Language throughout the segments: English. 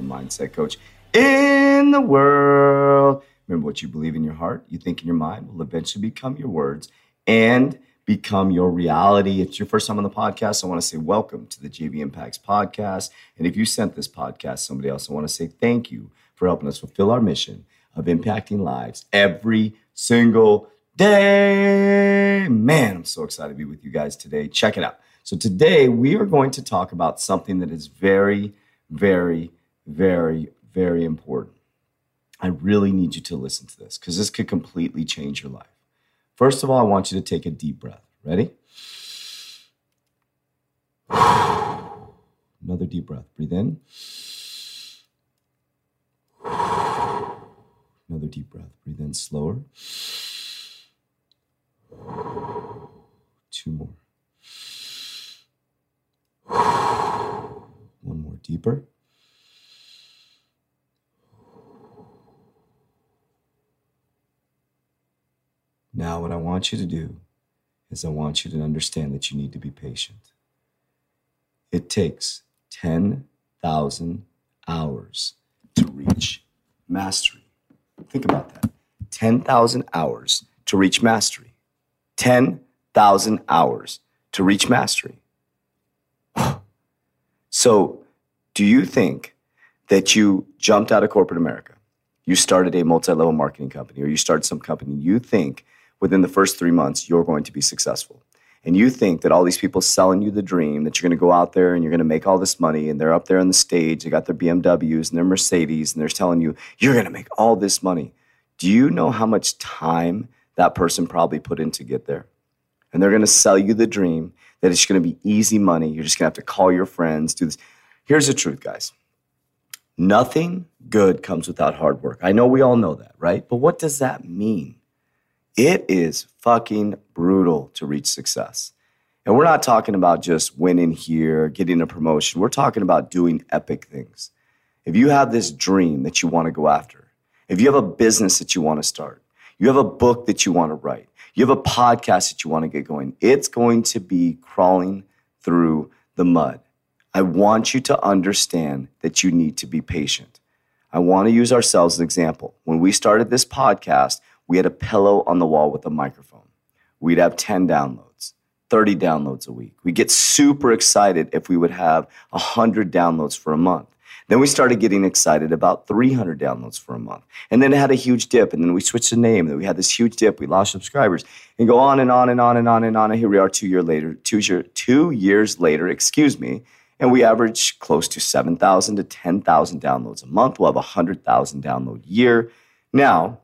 and mindset coach in the world. Remember what you believe in your heart, you think in your mind will eventually become your words and become your reality. If it's your first time on the podcast, I want to say welcome to the JV Impacts podcast. And if you sent this podcast somebody else, I want to say thank you for helping us fulfill our mission of impacting lives every single day. Man, I'm so excited to be with you guys today. Check it out. So, today we are going to talk about something that is very, very, very, very important. I really need you to listen to this because this could completely change your life. First of all, I want you to take a deep breath. Ready? Another deep breath. Breathe in. Another deep breath. Breathe in slower. Two more. One more deeper. Now, what I want you to do is I want you to understand that you need to be patient. It takes 10,000 hours to reach mastery. Think about that 10,000 hours to reach mastery. 10,000 hours to reach mastery. So, do you think that you jumped out of corporate America? You started a multi level marketing company or you started some company. You think within the first three months you're going to be successful. And you think that all these people selling you the dream that you're going to go out there and you're going to make all this money and they're up there on the stage, they got their BMWs and their Mercedes and they're telling you, you're going to make all this money. Do you know how much time that person probably put in to get there? And they're going to sell you the dream that it's going to be easy money. You're just going to have to call your friends, do this. Here's the truth, guys. Nothing good comes without hard work. I know we all know that, right? But what does that mean? It is fucking brutal to reach success. And we're not talking about just winning here, getting a promotion. We're talking about doing epic things. If you have this dream that you want to go after, if you have a business that you want to start, you have a book that you want to write, you have a podcast that you want to get going, it's going to be crawling through the mud. I want you to understand that you need to be patient. I want to use ourselves as an example. When we started this podcast, we had a pillow on the wall with a microphone. We'd have 10 downloads, 30 downloads a week. We get super excited if we would have 100 downloads for a month. Then we started getting excited about 300 downloads for a month. And then it had a huge dip. And then we switched the name. Then we had this huge dip. We lost subscribers and go on and on and on and on and on. And here we are two years later, two, year, two years later, excuse me. And we average close to 7,000 to 10,000 downloads a month. We'll have a 100,000 download year. Now,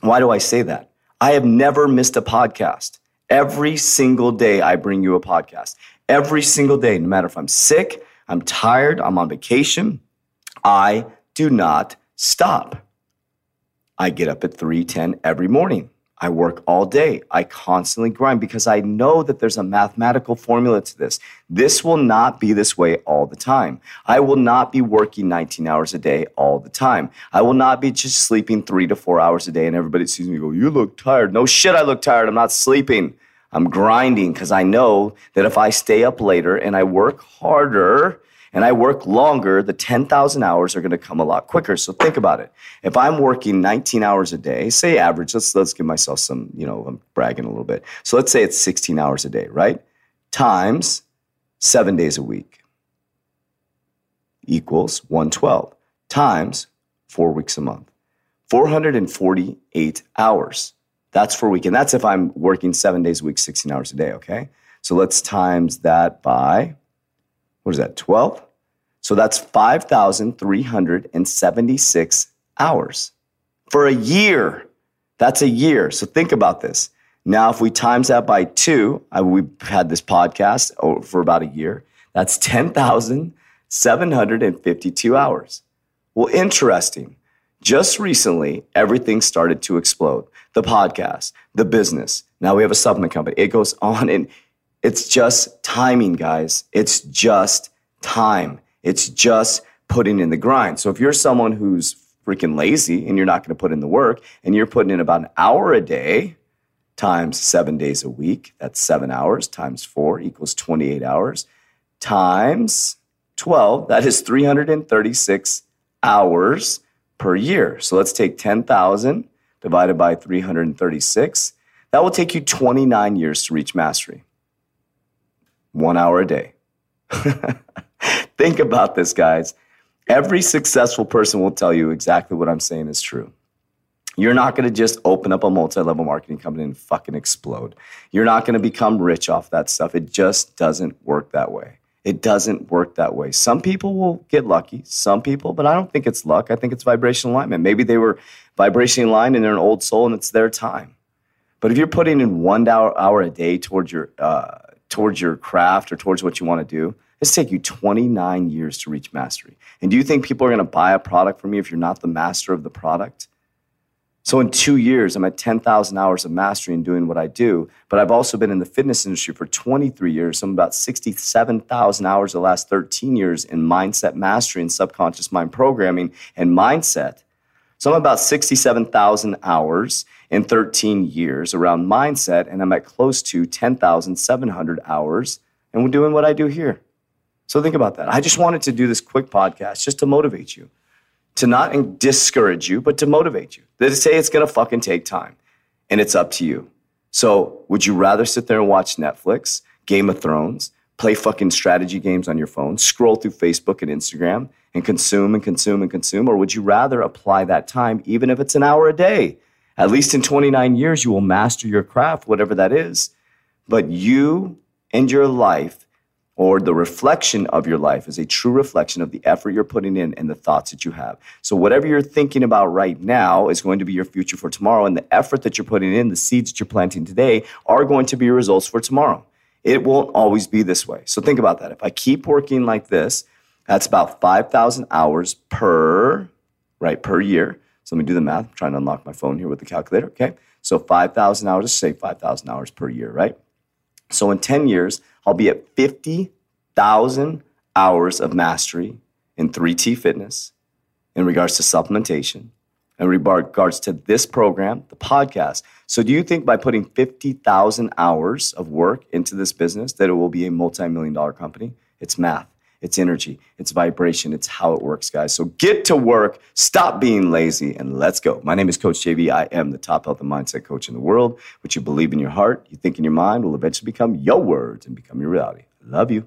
why do I say that? I have never missed a podcast. Every single day, I bring you a podcast. Every single day, no matter if I'm sick, I'm tired, I'm on vacation, I do not stop. I get up at 3:10 every morning. I work all day. I constantly grind because I know that there's a mathematical formula to this. This will not be this way all the time. I will not be working 19 hours a day all the time. I will not be just sleeping three to four hours a day and everybody sees me go, You look tired. No shit, I look tired. I'm not sleeping. I'm grinding because I know that if I stay up later and I work harder, and I work longer, the 10,000 hours are going to come a lot quicker. So think about it. If I'm working 19 hours a day, say average, let's let's give myself some, you know, I'm bragging a little bit. So let's say it's 16 hours a day, right? Times 7 days a week equals 112 times 4 weeks a month. 448 hours. That's for a week. And that's if I'm working seven days a week, 16 hours a day, okay? So let's times that by what is that, 12? So that's 5,376 hours for a year. That's a year. So think about this. Now, if we times that by two, I, we've had this podcast oh, for about a year. That's 10,752 hours. Well, interesting. Just recently, everything started to explode. The podcast, the business. Now we have a supplement company. It goes on and it's just timing, guys. It's just time. It's just putting in the grind. So if you're someone who's freaking lazy and you're not going to put in the work and you're putting in about an hour a day times seven days a week, that's seven hours times four equals 28 hours times 12, that is 336 hours per year. So let's take 10,000 divided by 336. That will take you 29 years to reach mastery. One hour a day. Think about this, guys. Every successful person will tell you exactly what I'm saying is true. You're not going to just open up a multi level marketing company and fucking explode. You're not going to become rich off that stuff. It just doesn't work that way. It doesn't work that way. Some people will get lucky, some people, but I don't think it's luck. I think it's vibrational alignment. Maybe they were vibrationally aligned and they're an old soul and it's their time. But if you're putting in one hour, hour a day towards your, uh, towards your craft or towards what you want to do, it's take you 29 years to reach mastery. And do you think people are going to buy a product from you if you're not the master of the product? So in two years, I'm at 10,000 hours of mastery in doing what I do. But I've also been in the fitness industry for 23 years. So I'm about 67,000 hours the last 13 years in mindset mastery and subconscious mind programming and mindset. So I'm about 67,000 hours in 13 years around mindset, and I'm at close to 10,700 hours, and we're doing what I do here. So think about that. I just wanted to do this quick podcast just to motivate you to not discourage you, but to motivate you. To say it's going to fucking take time and it's up to you. So, would you rather sit there and watch Netflix, Game of Thrones, play fucking strategy games on your phone, scroll through Facebook and Instagram and consume and consume and consume? Or would you rather apply that time, even if it's an hour a day? At least in 29 years, you will master your craft, whatever that is. But you and your life or the reflection of your life is a true reflection of the effort you're putting in and the thoughts that you have. So, whatever you're thinking about right now is going to be your future for tomorrow. And the effort that you're putting in, the seeds that you're planting today, are going to be your results for tomorrow. It won't always be this way. So, think about that. If I keep working like this, that's about 5,000 hours per, right, per year. So, let me do the math. I'm trying to unlock my phone here with the calculator. Okay. So, 5,000 hours, let's say 5,000 hours per year, right? So, in 10 years, I'll be at 50,000 hours of mastery in 3T fitness in regards to supplementation, in regards to this program, the podcast. So, do you think by putting 50,000 hours of work into this business that it will be a multi million dollar company? It's math. It's energy, it's vibration, it's how it works, guys. So get to work, stop being lazy, and let's go. My name is Coach JV. I am the top health and mindset coach in the world. What you believe in your heart, you think in your mind will eventually become your words and become your reality. Love you.